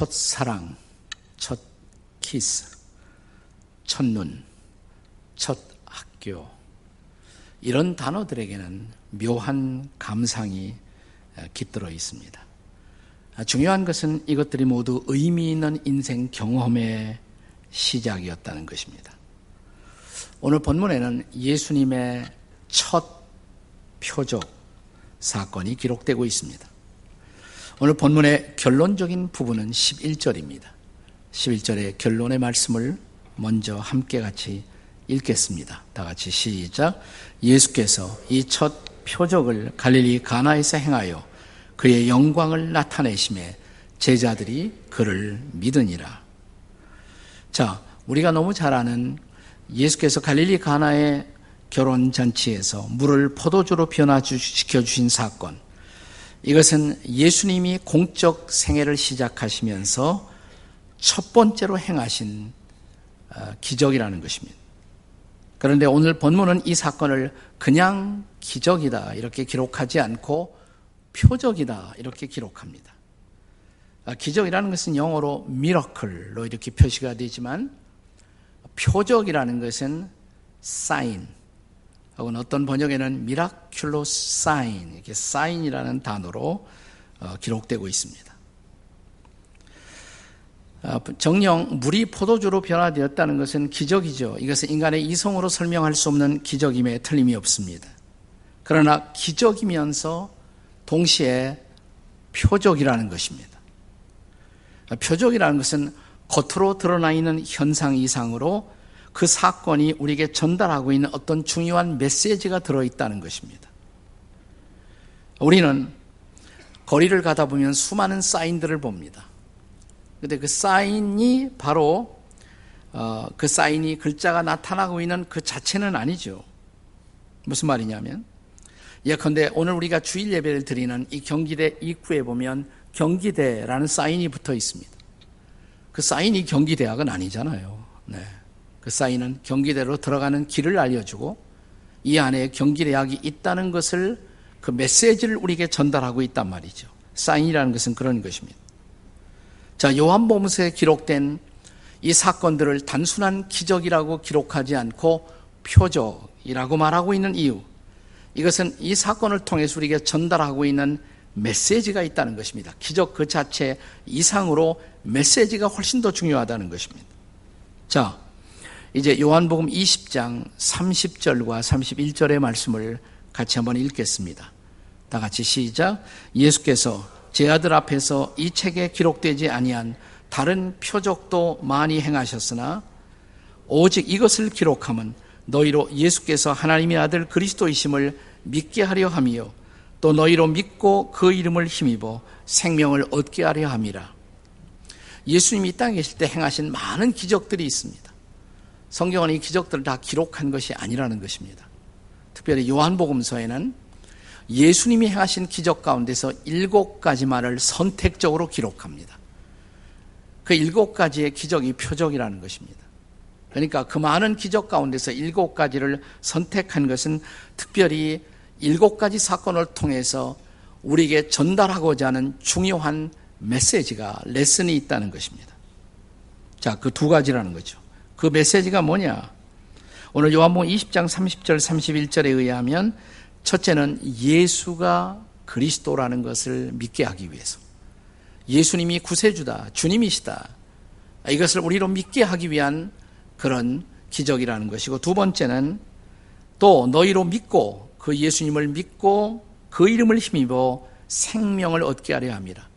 첫 사랑, 첫 키스, 첫눈, 첫 학교. 이런 단어들에게는 묘한 감상이 깃들어 있습니다. 중요한 것은 이것들이 모두 의미 있는 인생 경험의 시작이었다는 것입니다. 오늘 본문에는 예수님의 첫 표적 사건이 기록되고 있습니다. 오늘 본문의 결론적인 부분은 11절입니다. 11절의 결론의 말씀을 먼저 함께 같이 읽겠습니다. 다 같이 시작. 예수께서 이 첫 표적을 갈릴리 가나에서 행하여 그의 영광을 나타내심에 제자들이 그를 믿으니라. 자, 우리가 너무 잘 아는 예수께서 갈릴리 가나의 결혼 잔치에서 물을 포도주로 변화시켜 주신 사건. 이것은 예수님이 공적 생애를 시작하시면서 첫 번째로 행하신 어, 기적이라는 것입니다. 그런데 오늘 본문은 이 사건을 그냥 기적이다 이렇게 기록하지 않고 표적이다 이렇게 기록합니다. 아, 기적이라는 것은 영어로 미러클로 이렇게 표시가 되지만 표적이라는 것은 사인 혹은 어떤 번역에는 미라큘로 사인 이렇게 사인이라는 단어로 어, 기록되고 있습니다. 아, 정령 물이 포도주로 변화되었다는 것은 기적이죠. 이것은 인간의 이성으로 설명할 수 없는 기적임에 틀림이 없습니다. 그러나 기적이면서 동시에 표적이라는 것입니다. 아, 표적이라는 것은 겉으로 드러나 있는 현상 이상으로 그 사건이 우리에게 전달하고 있는 어떤 중요한 메시지가 들어있다는 것입니다. 우리는 거리를 가다 보면 수많은 사인들을 봅니다. 근데 그 사인이 바로 어, 그 사인이 글자가 나타나고 있는 그 자체는 아니죠. 무슨 말이냐면 예컨대 오늘 우리가 주일 예배를 드리는 이 경기대 입구에 보면 경기대라는 사인이 붙어 있습니다. 그 사인이 경기대학은 아니잖아요. 네. 그 사인은 경기대로 들어가는 길을 알려주고 이 안에 경기대학이 있다는 것을 그 메시지를 우리에게 전달하고 있단 말이죠. 사인이라는 것은 그런 것입니다. 자, 요한복음서에 기록된 이 사건들을 단순한 기적이라고 기록하지 않고 표적이라고 말하고 있는 이유. 이것은 이 사건을 통해서 우리에게 전달하고 있는 메시지가 있다는 것입니다. 기적 그 자체 이상으로 메시지가 훨씬 더 중요하다는 것입니다. 자, 이제 요한복음 20장 30절과 31절의 말씀을 같이 한번 읽겠습니다. 다 같이 시작. 예수께서 제 아들 앞에서 이 책에 기록되지 아니한 다른 표적도 많이 행하셨으나 오직 이것을 기록함은 너희로 예수께서 하나님의 아들 그리스도이심을 믿게 하려 함이요 또 너희로 믿고 그 이름을 힘입어 생명을 얻게 하려 함이라. 예수님이 이 땅에 계실 때 행하신 많은 기적들이 있습니다. 성경은 이 기적들을 다 기록한 것이 아니라는 것입니다. 특별히 요한복음서에는 예수님이 행하신 기적 가운데서 일곱 가지만을 선택적으로 기록합니다. 그 일곱 가지의 기적이 표적이라는 것입니다. 그러니까 그 많은 기적 가운데서 일곱 가지를 선택한 것은 특별히 일곱 가지 사건을 통해서 우리에게 전달하고자 하는 중요한 메시지가 레슨이 있다는 것입니다. 자, 그 두 가지라는 거죠. 그 메시지가 뭐냐? 오늘 요한복음 20장 30절 31절에 의하면 첫째는 예수가 그리스도라는 것을 믿게 하기 위해서. 예수님이 구세주다, 주님이시다. 이것을 우리로 믿게 하기 위한 그런 기적이라는 것이고 두 번째는 또 너희로 믿고 그 예수님을 믿고 그 이름을 힘입어 생명을 얻게 하려 합니다.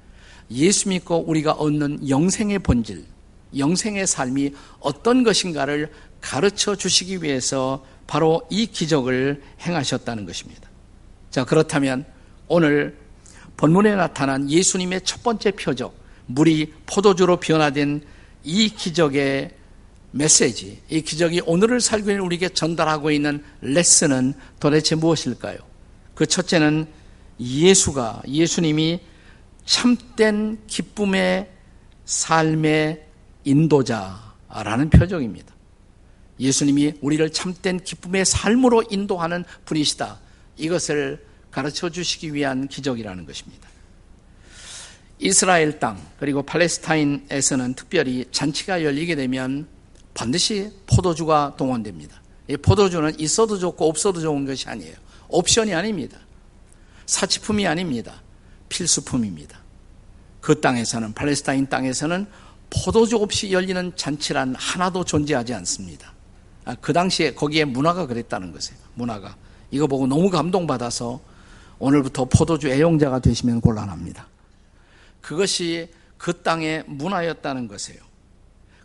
예수 믿고 우리가 얻는 영생의 본질, 영생의 삶이 어떤 것인가를 가르쳐 주시기 위해서 바로 이 기적을 행하셨다는 것입니다. 자, 그렇다면 오늘 본문에 나타난 예수님의 첫 번째 표적, 물이 포도주로 변화된 이 기적의 메시지, 이 기적이 오늘을 살고 있는 우리에게 전달하고 있는 레슨은 도대체 무엇일까요? 그 첫째는 예수가, 예수님이 참된 기쁨의 삶의 인도자라는 표적입니다. 예수님이 우리를 참된 기쁨의 삶으로 인도하는 분이시다. 이것을 가르쳐 주시기 위한 기적이라는 것입니다. 이스라엘 땅 그리고 팔레스타인에서는 특별히 잔치가 열리게 되면 반드시 포도주가 동원됩니다. 이 포도주는 있어도 좋고 없어도 좋은 것이 아니에요. 옵션이 아닙니다. 사치품이 아닙니다. 필수품입니다. 그 땅에서는 팔레스타인 땅에서는 포도주 없이 열리는 잔치란 하나도 존재하지 않습니다. 아, 그 당시에 거기에 문화가 그랬다는 것이에요. 문화가 이거 보고 너무 감동받아서 오늘부터 포도주 애용자가 되시면 곤란합니다. 그것이 그 땅의 문화였다는 것이에요.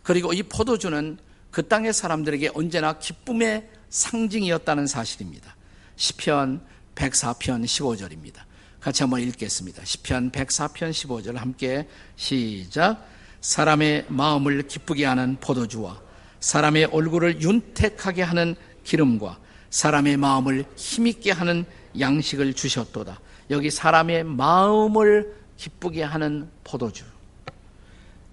그리고 이 포도주는 그 땅의 사람들에게 언제나 기쁨의 상징이었다는 사실입니다. 시편 104편 15절입니다. 같이 한번 읽겠습니다. 시편 104편 15절 함께 시작. 사람의 마음을 기쁘게 하는 포도주와 사람의 얼굴을 윤택하게 하는 기름과 사람의 마음을 힘있게 하는 양식을 주셨도다. 여기 사람의 마음을 기쁘게 하는 포도주.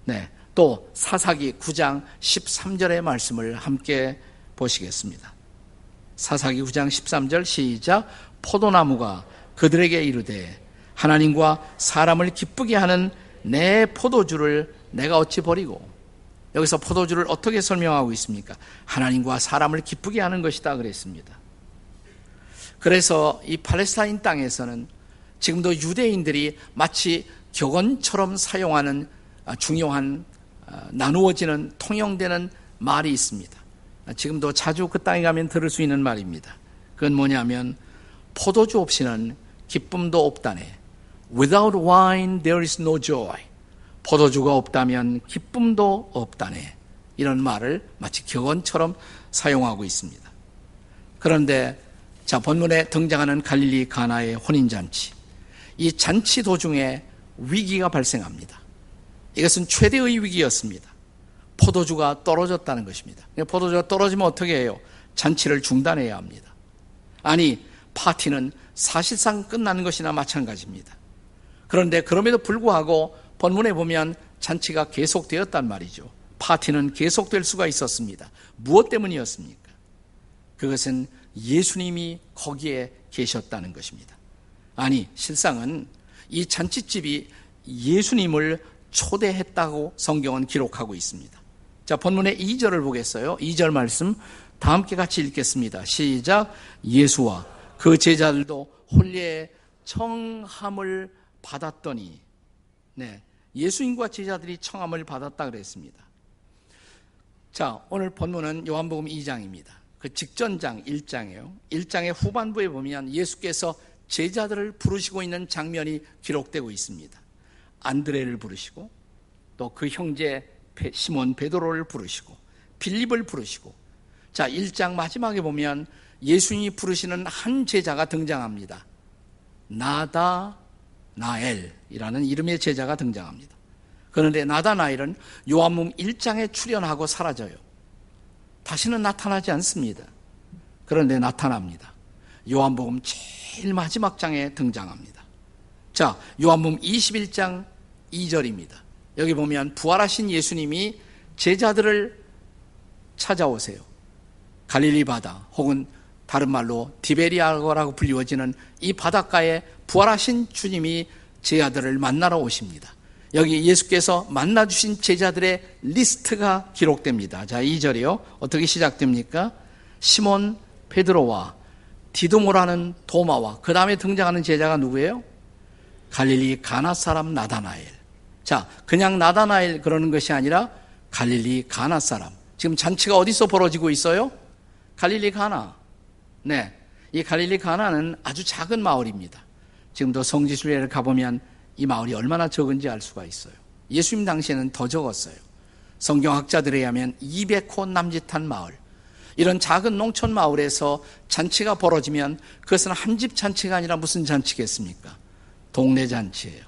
네. 또 사사기 9장 13절의 말씀을 함께 보시겠습니다. 사사기 9장 13절 시작 포도나무가 그들에게 이르되 하나님과 사람을 기쁘게 하는 내 포도주를 내가 어찌 버리고 여기서 포도주를 어떻게 설명하고 있습니까? 하나님과 사람을 기쁘게 하는 것이다 그랬습니다. 그래서 이 팔레스타인 땅에서는 지금도 유대인들이 마치 격언처럼 사용하는 중요한 어, 나누어지는 통용되는 말이 있습니다. 지금도 자주 그 땅에 가면 들을 수 있는 말입니다. 그건 뭐냐면 포도주 없이는 기쁨도 없다네. Without wine there is no joy. 포도주가 없다면 기쁨도 없다네. 이런 말을 마치 격언처럼 사용하고 있습니다. 그런데 자 본문에 등장하는 갈릴리 가나의 혼인 잔치. 이 잔치 도중에 위기가 발생합니다. 이것은 최대의 위기였습니다. 포도주가 떨어졌다는 것입니다. 포도주가 떨어지면 어떻게 해요? 잔치를 중단해야 합니다. 아니, 파티는 사실상 끝나는 것이나 마찬가지입니다. 그런데 그럼에도 불구하고 본문에 보면 잔치가 계속되었단 말이죠. 파티는 계속될 수가 있었습니다. 무엇 때문이었습니까? 그것은 예수님이 거기에 계셨다는 것입니다. 아니, 실상은 이 잔치집이 예수님을 초대했다고 성경은 기록하고 있습니다. 자, 본문의 2절을 보겠어요. 2절 말씀 다 함께 같이 읽겠습니다. 시작. 예수와 그 제자들도 홀리의 청함을 받았더니, 네. 예수님과 제자들이 청함을 받았다 그랬습니다. 자, 오늘 본문은 요한복음 2장입니다. 그 직전장 1장이에요. 1장의 후반부에 보면 예수께서 제자들을 부르시고 있는 장면이 기록되고 있습니다. 안드레를 부르시고 또 그 형제 시몬 베드로를 부르시고 빌립을 부르시고 자, 1장 마지막에 보면 예수님이 부르시는 한 제자가 등장합니다. 나다 나엘이라는 이름의 제자가 등장합니다. 그런데 나다나엘은 요한복음 1장에 출연하고 사라져요. 다시는 나타나지 않습니다. 그런데 나타납니다. 요한복음 제일 마지막 장에 등장합니다. 자, 요한복음 21장 2절입니다. 여기 보면 부활하신 예수님이 제자들을 찾아오세요. 갈릴리 바다 혹은 다른 말로 디베리아라고 불리워지는 이 바닷가에 부활하신 주님이 제자들을 만나러 오십니다. 여기 예수께서 만나주신 제자들의 리스트가 기록됩니다. 자, 2절이요. 어떻게 시작됩니까? 시몬 베드로와 디도모라는 도마와 그 다음에 등장하는 제자가 누구예요? 갈릴리 가나 사람 나다나엘. 자, 그냥 나다나엘 그러는 것이 아니라 갈릴리 가나 사람. 지금 잔치가 어디서 벌어지고 있어요? 갈릴리 가나. 네. 이 갈릴리 가나는 아주 작은 마을입니다. 지금도 성지순례를 가보면 이 마을이 얼마나 적은지 알 수가 있어요. 예수님 당시에는 더 적었어요. 성경학자들에 의하면 200호 남짓한 마을. 이런 작은 농촌 마을에서 잔치가 벌어지면 그것은 한 집 잔치가 아니라 무슨 잔치겠습니까? 동네 잔치예요.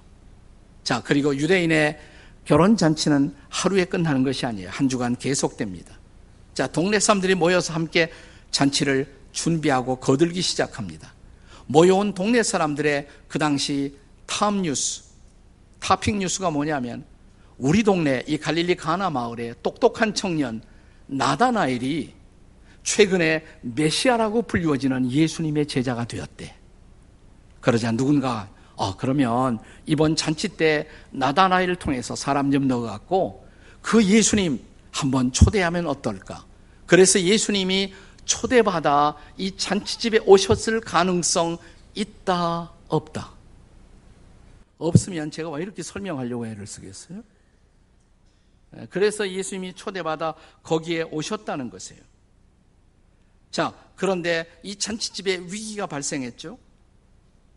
자, 그리고 유대인의 결혼 잔치는 하루에 끝나는 것이 아니에요. 한 주간 계속됩니다. 자, 동네 사람들이 모여서 함께 잔치를 준비하고 거들기 시작합니다. 모여온 동네 사람들의 그 당시 top 뉴스, 타핑 뉴스가 뭐냐면 우리 동네 이 갈릴리 가나 마을에 똑똑한 청년 나다나엘이 최근에 메시아라고 불리워지는 예수님의 제자가 되었대. 그러자 누군가 아, 그러면 이번 잔치 때 나다나이를 통해서 사람 좀 넣어갖고 그 예수님 한번 초대하면 어떨까? 그래서 예수님이 초대받아 이 잔치집에 오셨을 가능성 있다, 없다? 없으면 제가 왜 이렇게 설명하려고 애를 쓰겠어요? 예, 그래서 예수님이 초대받아 거기에 오셨다는 것이에요. 자, 그런데 이 잔치집에 위기가 발생했죠.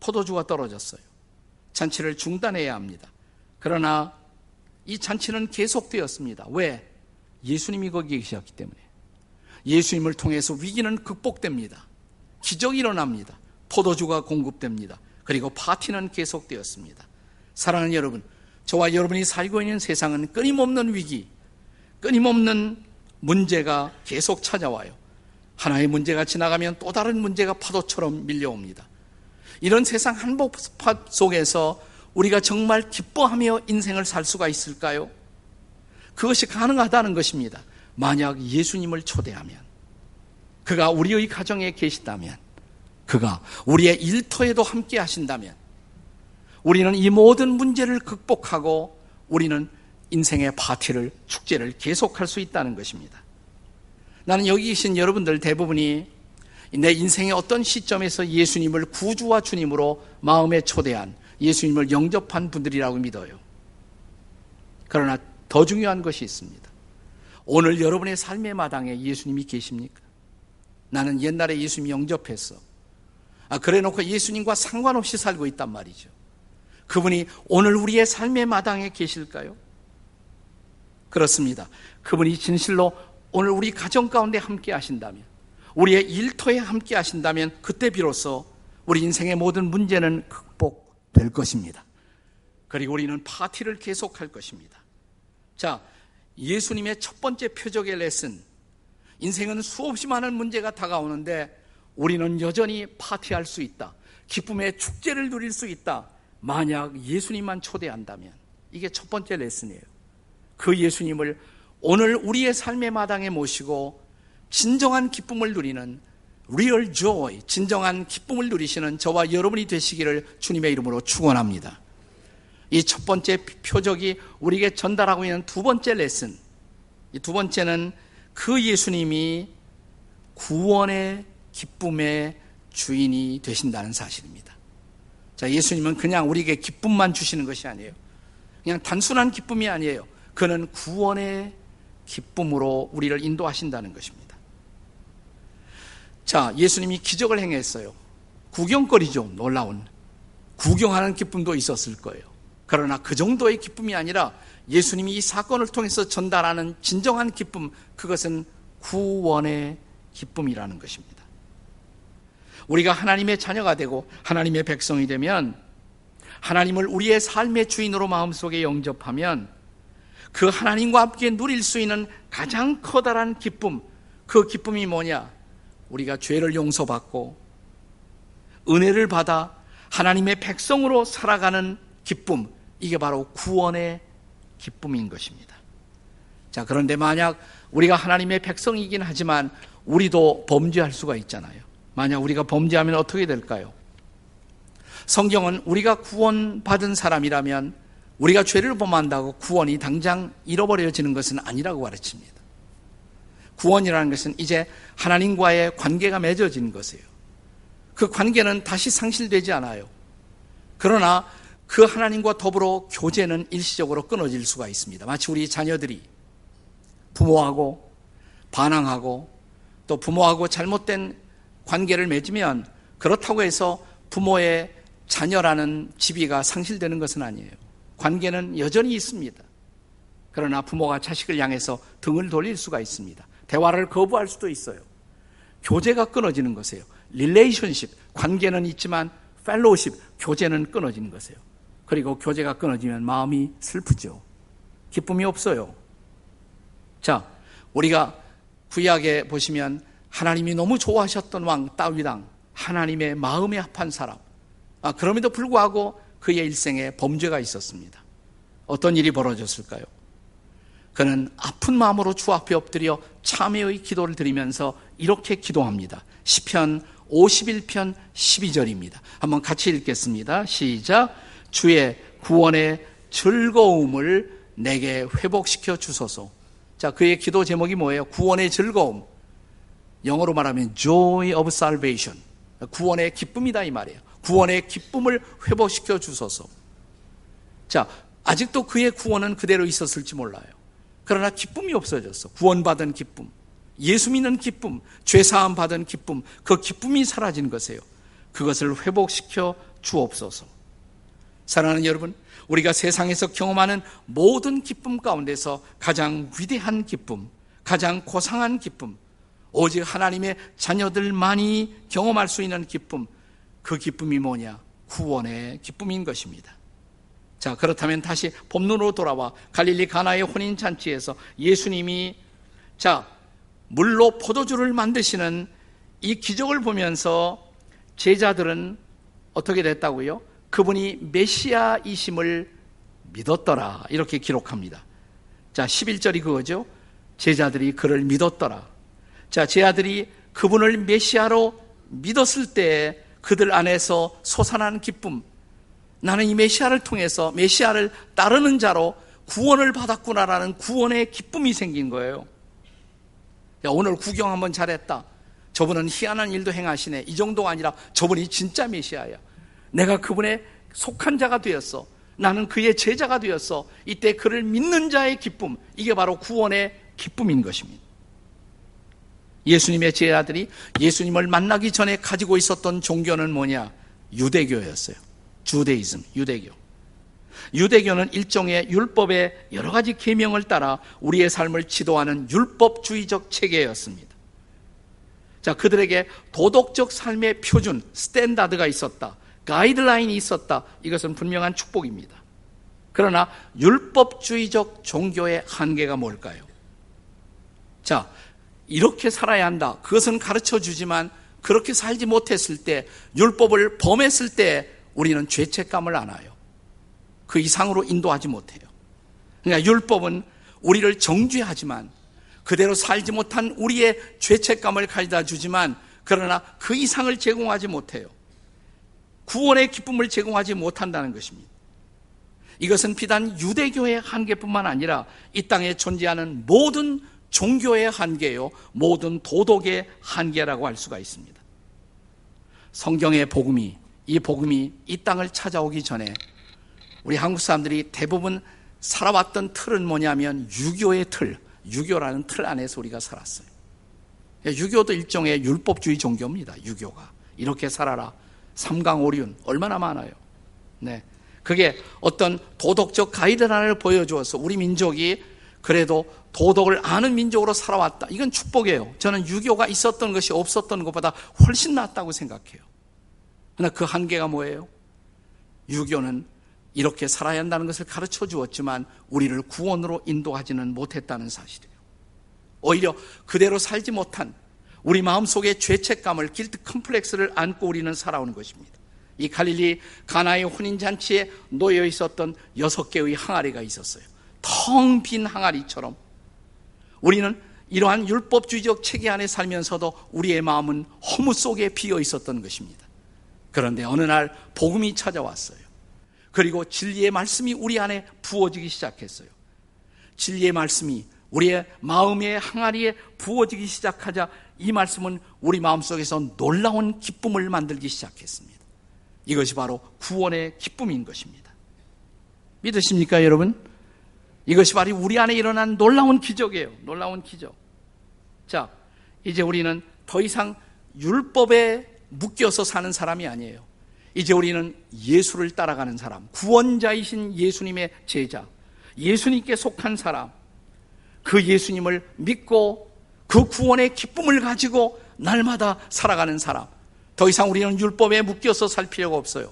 포도주가 떨어졌어요. 잔치를 중단해야 합니다. 그러나 이 잔치는 계속되었습니다. 왜? 예수님이 거기에 계셨기 때문에. 예수님을 통해서 위기는 극복됩니다. 기적이 일어납니다. 포도주가 공급됩니다. 그리고 파티는 계속되었습니다. 사랑하는 여러분, 저와 여러분이 살고 있는 세상은 끊임없는 위기, 끊임없는 문제가 계속 찾아와요. 하나의 문제가 지나가면 또 다른 문제가 파도처럼 밀려옵니다. 이런 세상 한복판 속에서 우리가 정말 기뻐하며 인생을 살 수가 있을까요? 그것이 가능하다는 것입니다. 만약 예수님을 초대하면, 그가 우리의 가정에 계시다면, 그가 우리의 일터에도 함께 하신다면, 우리는 이 모든 문제를 극복하고 우리는 인생의 파티를, 축제를 계속할 수 있다는 것입니다. 나는 여기 계신 여러분들 대부분이 내 인생의 어떤 시점에서 예수님을 구주와 주님으로 마음에 초대한 예수님을 영접한 분들이라고 믿어요. 그러나 더 중요한 것이 있습니다. 오늘 여러분의 삶의 마당에 예수님이 계십니까? 나는 옛날에 예수님 영접했어. 아, 그래 놓고 예수님과 상관없이 살고 있단 말이죠. 그분이 오늘 우리의 삶의 마당에 계실까요? 그렇습니다. 그분이 진실로 오늘 우리 가정 가운데 함께 하신다면, 우리의 일터에 함께 하신다면, 그때 비로소 우리 인생의 모든 문제는 극복될 것입니다. 그리고 우리는 파티를 계속할 것입니다. 자, 예수님의 첫 번째 표적의 레슨. 인생은 수없이 많은 문제가 다가오는데 우리는 여전히 파티할 수 있다. 기쁨의 축제를 누릴 수 있다. 만약 예수님만 초대한다면 이게 첫 번째 레슨이에요. 그 예수님을 오늘 우리의 삶의 마당에 모시고 진정한 기쁨을 누리는 real joy, 진정한 기쁨을 누리시는 저와 여러분이 되시기를 주님의 이름으로 축원합니다. 이 첫 번째 표적이 우리에게 전달하고 있는 두 번째 레슨. 이 두 번째는 그 예수님이 구원의 기쁨의 주인이 되신다는 사실입니다. 자, 예수님은 그냥 우리에게 기쁨만 주시는 것이 아니에요. 그냥 단순한 기쁨이 아니에요. 그는 구원의 기쁨으로 우리를 인도하신다는 것입니다. 자, 예수님이 기적을 행했어요. 구경거리죠. 놀라운. 구경하는 기쁨도 있었을 거예요. 그러나 그 정도의 기쁨이 아니라 예수님이 이 사건을 통해서 전달하는 진정한 기쁨, 그것은 구원의 기쁨이라는 것입니다. 우리가 하나님의 자녀가 되고 하나님의 백성이 되면 하나님을 우리의 삶의 주인으로 마음속에 영접하면 그 하나님과 함께 누릴 수 있는 가장 커다란 기쁨, 그 기쁨이 뭐냐? 우리가 죄를 용서받고 은혜를 받아 하나님의 백성으로 살아가는 기쁨, 이게 바로 구원의 기쁨인 것입니다. 자, 그런데 만약 우리가 하나님의 백성이긴 하지만 우리도 범죄할 수가 있잖아요. 만약 우리가 범죄하면 어떻게 될까요? 성경은 우리가 구원받은 사람이라면 우리가 죄를 범한다고 구원이 당장 잃어버려지는 것은 아니라고 가르칩니다. 구원이라는 것은 이제 하나님과의 관계가 맺어진 것이에요. 그 관계는 다시 상실되지 않아요. 그러나 그 하나님과 더불어 교제는 일시적으로 끊어질 수가 있습니다. 마치 우리 자녀들이 부모하고 반항하고 또 부모하고 잘못된 관계를 맺으면 그렇다고 해서 부모의 자녀라는 지위가 상실되는 것은 아니에요. 관계는 여전히 있습니다. 그러나 부모가 자식을 향해서 등을 돌릴 수가 있습니다. 대화를 거부할 수도 있어요. 교제가 끊어지는 것이에요. relationship, 관계는 있지만 fellowship, 교제는 끊어지는 것이에요. 그리고 교제가 끊어지면 마음이 슬프죠. 기쁨이 없어요. 자, 우리가 구약에 보시면 하나님이 너무 좋아하셨던 왕 다윗 왕 하나님의 마음에 합한 사람 아, 그럼에도 불구하고 그의 일생에 범죄가 있었습니다. 어떤 일이 벌어졌을까요? 그는 아픈 마음으로 주 앞에 엎드려 참회의 기도를 드리면서 이렇게 기도합니다. 시편 51편 12절입니다. 한번 같이 읽겠습니다. 시작. 주의 구원의 즐거움을 내게 회복시켜 주소서. 자, 그의 기도 제목이 뭐예요? 구원의 즐거움. 영어로 말하면 joy of salvation. 구원의 기쁨이다 이 말이에요. 구원의 기쁨을 회복시켜 주소서. 자, 아직도 그의 구원은 그대로 있었을지 몰라요. 그러나 기쁨이 없어졌어. 구원받은 기쁨. 예수 믿는 기쁨, 죄사함 받은 기쁨, 그 기쁨이 사라진 것이에요. 그것을 회복시켜 주옵소서. 사랑하는 여러분, 우리가 세상에서 경험하는 모든 기쁨 가운데서 가장 위대한 기쁨, 가장 고상한 기쁨, 오직 하나님의 자녀들만이 경험할 수 있는 기쁨, 그 기쁨이 뭐냐? 구원의 기쁨인 것입니다. 자, 그렇다면 다시 본론으로 돌아와 갈릴리 가나의 혼인 잔치에서 예수님이 자, 물로 포도주를 만드시는 이 기적을 보면서 제자들은 어떻게 됐다고요? 그분이 메시아이심을 믿었더라. 이렇게 기록합니다. 자, 11절이 그거죠. 제자들이 그를 믿었더라. 자, 제자들이 그분을 메시아로 믿었을 때 그들 안에서 솟아난 기쁨. 나는 이 메시아를 통해서 메시아를 따르는 자로 구원을 받았구나라는 구원의 기쁨이 생긴 거예요. 야, 오늘 구경 한번 잘했다. 저분은 희한한 일도 행하시네. 이 정도가 아니라 저분이 진짜 메시아야. 내가 그분의 속한 자가 되었어. 나는 그의 제자가 되었어. 이때 그를 믿는 자의 기쁨. 이게 바로 구원의 기쁨인 것입니다. 예수님의 제자들이 예수님을 만나기 전에 가지고 있었던 종교는 뭐냐? 유대교였어요. Judaism, 유대교. 유대교는 일종의 율법의 여러 가지 계명을 따라 우리의 삶을 지도하는 율법주의적 체계였습니다. 자, 그들에게 도덕적 삶의 표준, standard가 있었다. 가이드라인이 있었다. 이것은 분명한 축복입니다. 그러나 율법주의적 종교의 한계가 뭘까요? 자, 이렇게 살아야 한다. 그것은 가르쳐 주지만 그렇게 살지 못했을 때, 율법을 범했을 때 우리는 죄책감을 안아요. 그 이상으로 인도하지 못해요. 그러니까 율법은 우리를 정죄하지만 그대로 살지 못한 우리의 죄책감을 가져다 주지만 그러나 그 이상을 제공하지 못해요. 구원의 기쁨을 제공하지 못한다는 것입니다. 이것은 비단 유대교의 한계뿐만 아니라 이 땅에 존재하는 모든 종교의 한계요, 모든 도덕의 한계라고 할 수가 있습니다. 성경의 복음이, 이 복음이 이 땅을 찾아오기 전에 우리 한국 사람들이 대부분 살아왔던 틀은 뭐냐면 유교의 틀, 유교라는 틀 안에서 우리가 살았어요. 유교도 일종의 율법주의 종교입니다. 유교가 이렇게 살아라. 삼강 오륜 얼마나 많아요. 네, 그게 어떤 도덕적 가이드라인을 보여주어서 우리 민족이 그래도 도덕을 아는 민족으로 살아왔다. 이건 축복이에요. 저는 유교가 있었던 것이 없었던 것보다 훨씬 낫다고 생각해요. 그러나 그 한계가 뭐예요? 유교는 이렇게 살아야 한다는 것을 가르쳐 주었지만 우리를 구원으로 인도하지는 못했다는 사실이에요. 오히려 그대로 살지 못한 우리 마음속에 죄책감을 길트 컴플렉스를 안고 우리는 살아오는 것입니다. 이 갈릴리 가나의 혼인잔치에 놓여 있었던 여섯 개의 항아리가 있었어요. 텅 빈 항아리처럼 우리는 이러한 율법주의적 체계 안에 살면서도 우리의 마음은 허무 속에 비어 있었던 것입니다. 그런데 어느 날 복음이 찾아왔어요. 그리고 진리의 말씀이 우리 안에 부어지기 시작했어요. 진리의 말씀이 우리의 마음의 항아리에 부어지기 시작하자 이 말씀은 우리 마음속에서 놀라운 기쁨을 만들기 시작했습니다. 이것이 바로 구원의 기쁨인 것입니다. 믿으십니까, 여러분? 이것이 바로 우리 안에 일어난 놀라운 기적이에요. 놀라운 기적. 자, 이제 우리는 더 이상 율법에 묶여서 사는 사람이 아니에요. 이제 우리는 예수를 따라가는 사람, 구원자이신 예수님의 제자, 예수님께 속한 사람, 그 예수님을 믿고 그 구원의 기쁨을 가지고 날마다 살아가는 사람. 더 이상 우리는 율법에 묶여서 살 필요가 없어요.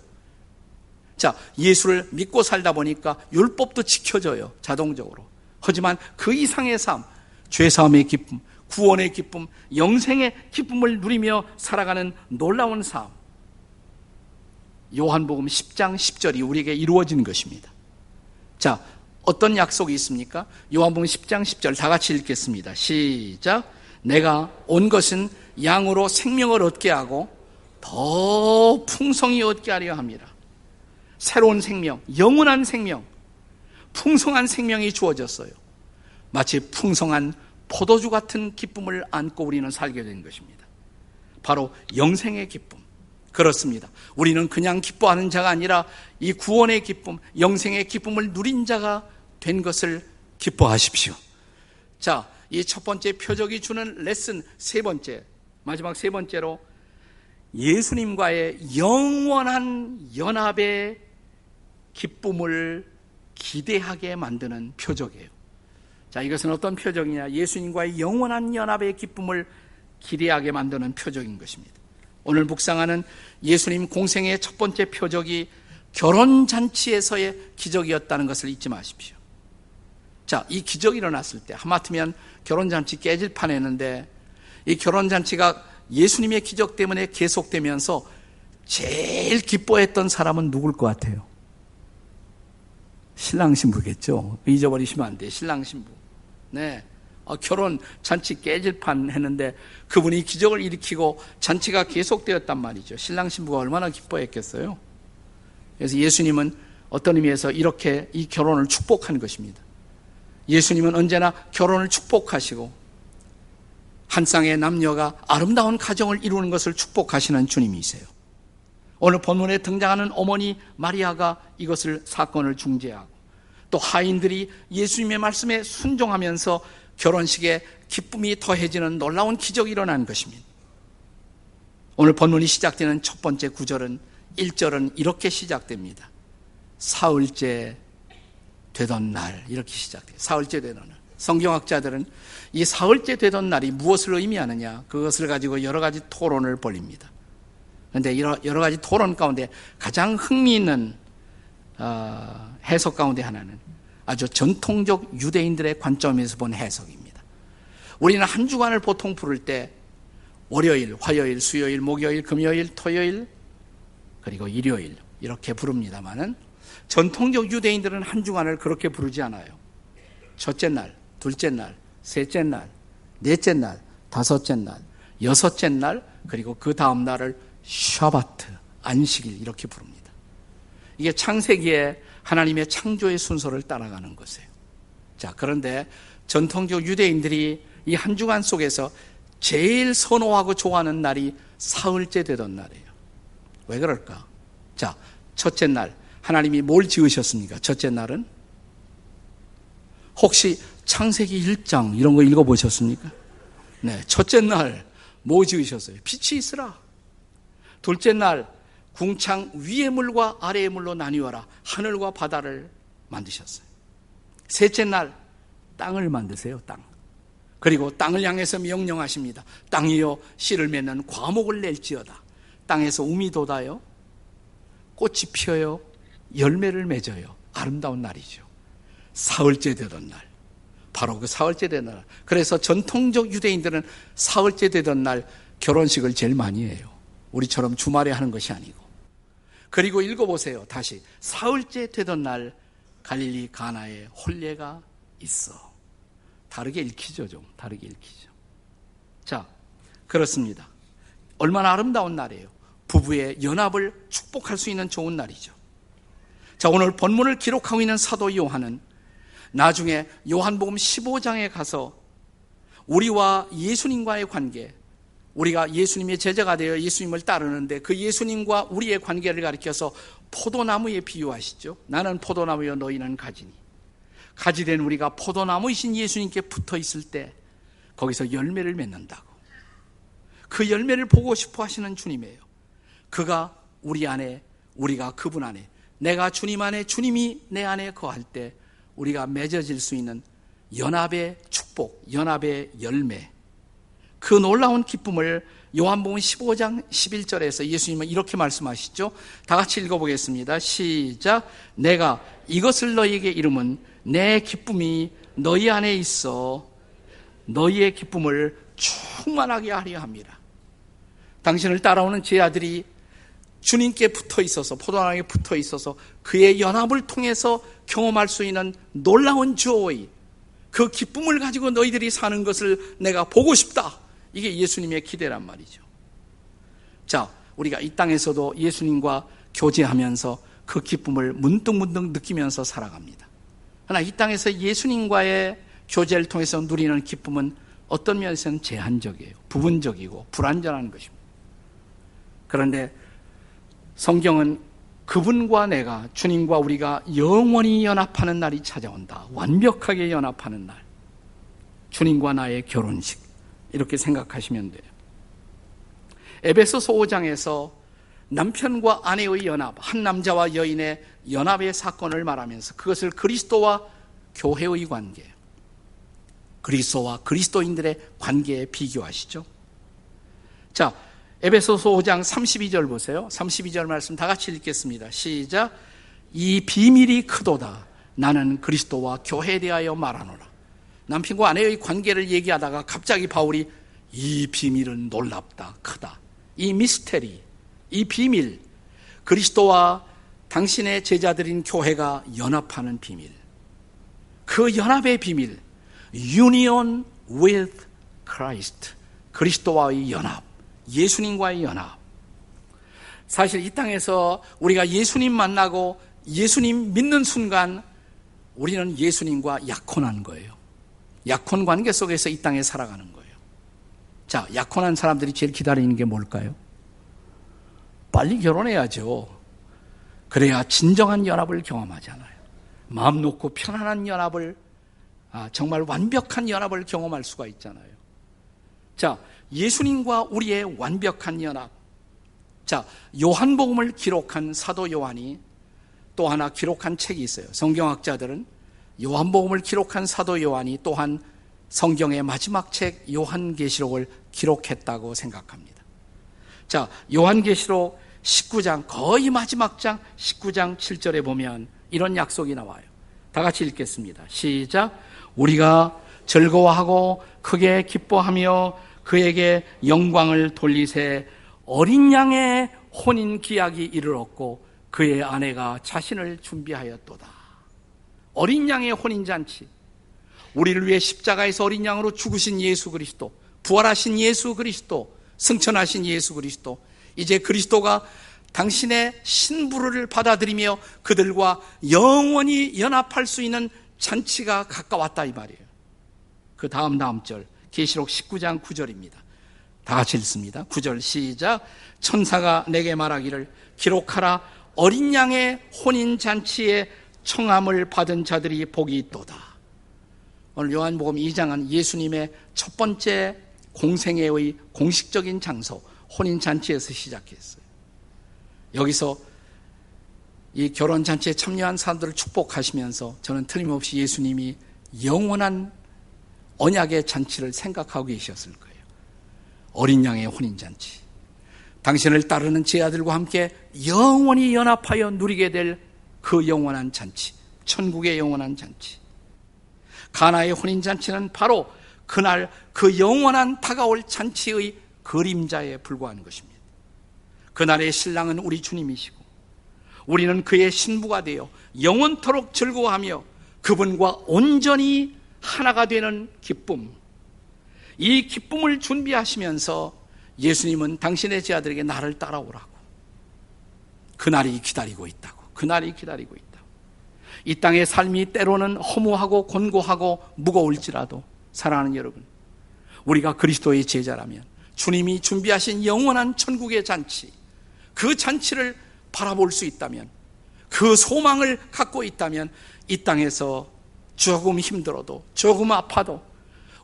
자, 예수를 믿고 살다 보니까 율법도 지켜져요. 자동적으로. 하지만 그 이상의 삶, 죄사함의 기쁨, 구원의 기쁨, 영생의 기쁨을 누리며 살아가는 놀라운 삶. 요한복음 10장 10절이 우리에게 이루어지는 것입니다. 자, 어떤 약속이 있습니까? 요한복음 10장 10절 다 같이 읽겠습니다. 시작. 내가 온 것은 양으로 생명을 얻게 하고 더 풍성히 얻게 하려 합니다. 새로운 생명, 영원한 생명, 풍성한 생명이 주어졌어요. 마치 풍성한 포도주 같은 기쁨을 안고 우리는 살게 된 것입니다. 바로 영생의 기쁨. 그렇습니다. 우리는 그냥 기뻐하는 자가 아니라 이 구원의 기쁨, 영생의 기쁨을 누린 자가 된 것을 기뻐하십시오. 자, 이 첫 번째 표적이 주는 레슨 세 번째, 마지막 세 번째로 예수님과의 영원한 연합의 기쁨을 기대하게 만드는 표적이에요. 자, 이것은 어떤 표적이냐? 예수님과의 영원한 연합의 기쁨을 기대하게 만드는 표적인 것입니다. 오늘 묵상하는 예수님 공생의 첫 번째 표적이 결혼잔치에서의 기적이었다는 것을 잊지 마십시오. 자, 이 기적이 일어났을 때, 하마터면 결혼잔치 깨질 판 했는데, 이 결혼잔치가 예수님의 기적 때문에 계속되면서 제일 기뻐했던 사람은 누굴 것 같아요? 신랑 신부겠죠. 잊어버리시면 안 돼. 신랑 신부. 네. 어, 결혼 잔치 깨질 판 했는데 그분이 기적을 일으키고 잔치가 계속되었단 말이죠. 신랑 신부가 얼마나 기뻐했겠어요. 그래서 예수님은 어떤 의미에서 이렇게 이 결혼을 축복한 것입니다. 예수님은 언제나 결혼을 축복하시고 한 쌍의 남녀가 아름다운 가정을 이루는 것을 축복하시는 주님이세요. 오늘 본문에 등장하는 어머니 마리아가 이것을 사건을 중재하고 또 하인들이 예수님의 말씀에 순종하면서 결혼식에 기쁨이 더해지는 놀라운 기적이 일어난 것입니다. 오늘 본문이 시작되는 첫 번째 구절은 1절은 이렇게 시작됩니다. 사흘째 되던 날 이렇게 시작돼요. 사흘째 되던 날. 성경학자들은 이 사흘째 되던 날이 무엇을 의미하느냐 그것을 가지고 여러 가지 토론을 벌입니다. 그런데 여러 가지 토론 가운데 가장 흥미있는 어, 해석 가운데 하나는 아주 전통적 유대인들의 관점에서 본 해석입니다. 우리는 한 주간을 보통 부를 때 월요일, 화요일, 수요일, 목요일, 금요일, 토요일, 그리고 일요일 이렇게 부릅니다만은 전통적 유대인들은 한 주간을 그렇게 부르지 않아요. 첫째 날, 둘째 날, 셋째 날, 넷째 날, 다섯째 날, 여섯째 날, 그리고 그 다음 날을 샤바트, 안식일 이렇게 부릅니다. 이게 창세기에 하나님의 창조의 순서를 따라가는 것이에요. 자, 그런데 전통적 유대인들이 이 한 주간 속에서 제일 선호하고 좋아하는 날이 사흘째 되던 날이에요. 왜 그럴까? 자, 첫째 날, 하나님이 뭘 지으셨습니까? 첫째 날은? 혹시 창세기 1장 이런 거 읽어보셨습니까? 네, 첫째 날, 뭐 지으셨어요? 빛이 있으라. 둘째 날, 궁창 위의 물과 아래의 물로 나뉘어라. 하늘과 바다를 만드셨어요. 셋째 날 땅을 만드세요. 땅. 그리고 땅을 향해서 명령하십니다. 땅이요 씨를 맺는 과목을 낼지어다. 땅에서 우미 돋아요. 꽃이 피어요. 열매를 맺어요. 아름다운 날이죠. 사흘째 되던 날. 바로 그 사흘째 되던 날. 그래서 전통적 유대인들은 사흘째 되던 날 결혼식을 제일 많이 해요. 우리처럼 주말에 하는 것이 아니고. 그리고 읽어보세요. 다시. 사흘째 되던 날 갈릴리 가나에 혼례가 있어. 다르게 읽히죠, 좀. 다르게 읽히죠. 자, 그렇습니다. 얼마나 아름다운 날이에요. 부부의 연합을 축복할 수 있는 좋은 날이죠. 자, 오늘 본문을 기록하고 있는 사도 요한은 나중에 요한복음 15장에 가서 우리와 예수님과의 관계, 우리가 예수님의 제자가 되어 예수님을 따르는데 그 예수님과 우리의 관계를 가리켜서 포도나무에 비유하시죠. 나는 포도나무여 너희는 가지니. 가지 된 우리가 포도나무이신 예수님께 붙어 있을 때 거기서 열매를 맺는다고. 그 열매를 보고 싶어 하시는 주님이에요. 그가 우리 안에, 우리가 그분 안에, 내가 주님 안에, 주님이 내 안에 거할 때 우리가 맺어질 수 있는 연합의 축복, 연합의 열매, 그 놀라운 기쁨을 요한복음 15장 11절에서 예수님은 이렇게 말씀하시죠. 다 같이 읽어보겠습니다. 시작. 내가 이것을 너희에게 이름은 내 기쁨이 너희 안에 있어 너희의 기쁨을 충만하게 하려 합니다. 당신을 따라오는 제 아들이 주님께 붙어 있어서 포도나무에 붙어 있어서 그의 연합을 통해서 경험할 수 있는 놀라운 조의 그 기쁨을 가지고 너희들이 사는 것을 내가 보고 싶다. 이게 예수님의 기대란 말이죠. 자, 우리가 이 땅에서도 예수님과 교제하면서 그 기쁨을 문득문득 느끼면서 살아갑니다. 그러나 이 땅에서 예수님과의 교제를 통해서 누리는 기쁨은 어떤 면에서는 제한적이에요. 부분적이고 불완전한 것입니다. 그런데 성경은 그분과 내가 주님과 우리가 영원히 연합하는 날이 찾아온다. 완벽하게 연합하는 날. 주님과 나의 결혼식. 이렇게 생각하시면 돼요. 에베소서 5장에서 남편과 아내의 연합, 한 남자와 여인의 연합의 사건을 말하면서 그것을 그리스도와 교회의 관계, 그리스도와 그리스도인들의 관계에 비교하시죠. 자, 에베소서 5장 32절 보세요. 32절 말씀 다 같이 읽겠습니다. 시작. 이 비밀이 크도다. 나는 그리스도와 교회에 대하여 말하노라. 남편과 아내의 관계를 얘기하다가 갑자기 바울이 이 비밀은 놀랍다, 크다. 이 미스테리, 이 비밀, 그리스도와 당신의 제자들인 교회가 연합하는 비밀. 그 연합의 비밀, union with Christ. 그리스도와의 연합, 예수님과의 연합. 사실 이 땅에서 우리가 예수님 만나고 예수님 믿는 순간 우리는 예수님과 약혼한 거예요. 약혼 관계 속에서 이 땅에 살아가는 거예요. 자, 약혼한 사람들이 제일 기다리는 게 뭘까요? 빨리 결혼해야죠. 그래야 진정한 연합을 경험하잖아요. 마음 놓고 편안한 연합을, 아, 정말 완벽한 연합을 경험할 수가 있잖아요. 자, 예수님과 우리의 완벽한 연합. 자, 요한복음을 기록한 사도 요한이 또 하나 기록한 책이 있어요. 성경학자들은 요한복음을 기록한 사도 요한이 또한 성경의 마지막 책 요한계시록을 기록했다고 생각합니다. 자, 요한계시록 19장 거의 마지막 장 19장 7절에 보면 이런 약속이 나와요. 다 같이 읽겠습니다. 시작. 우리가 즐거워하고 크게 기뻐하며 그에게 영광을 돌리세 어린 양의 혼인 기약이 이르렀고 그의 아내가 자신을 준비하였도다. 어린 양의 혼인 잔치. 우리를 위해 십자가에서 어린 양으로 죽으신 예수 그리스도, 부활하신 예수 그리스도, 승천하신 예수 그리스도, 이제 그리스도가 당신의 신부를 받아들이며 그들과 영원히 연합할 수 있는 잔치가 가까웠다 이 말이에요. 그 다음 다음 절 계시록 19장 9절입니다. 다 같이 읽습니다. 9절 시작. 천사가 내게 말하기를 기록하라 어린 양의 혼인 잔치에 청함을 받은 자들이 복이 있도다. 오늘 요한복음 2장은 예수님의 첫 번째 공생애의 공식적인 장소 혼인 잔치에서 시작했어요. 여기서 이 결혼 잔치에 참여한 사람들을 축복하시면서 저는 틀림없이 예수님이 영원한 언약의 잔치를 생각하고 계셨을 거예요. 어린 양의 혼인 잔치. 당신을 따르는 제 아들과 함께 영원히 연합하여 누리게 될 그 영원한 잔치. 천국의 영원한 잔치. 가나의 혼인 잔치는 바로 그날 그 영원한 다가올 잔치의 그림자에 불과한 것입니다. 그날의 신랑은 우리 주님이시고 우리는 그의 신부가 되어 영원토록 즐거워하며 그분과 온전히 하나가 되는 기쁨. 이 기쁨을 준비하시면서 예수님은 당신의 제자들에게 나를 따라오라고. 그날이 기다리고 있다고. 그날이 기다리고 있다고. 이 땅의 삶이 때로는 허무하고 곤고하고 무거울지라도 사랑하는 여러분. 우리가 그리스도의 제자라면 주님이 준비하신 영원한 천국의 잔치, 그 잔치를 바라볼 수 있다면, 그 소망을 갖고 있다면 이 땅에서 조금 힘들어도, 조금 아파도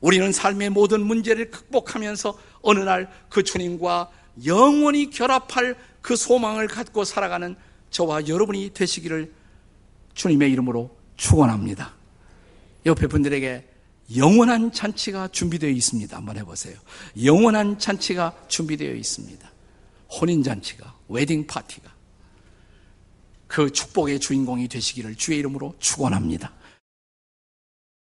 우리는 삶의 모든 문제를 극복하면서 어느 날 그 주님과 영원히 결합할 그 소망을 갖고 살아가는 저와 여러분이 되시기를 주님의 이름으로 축원합니다. 옆에 분들에게 영원한 잔치가 준비되어 있습니다. 한번 해보세요. 영원한 잔치가 준비되어 있습니다. 혼인 잔치가, 웨딩 파티가 그 축복의 주인공이 되시기를 주의 이름으로 축원합니다.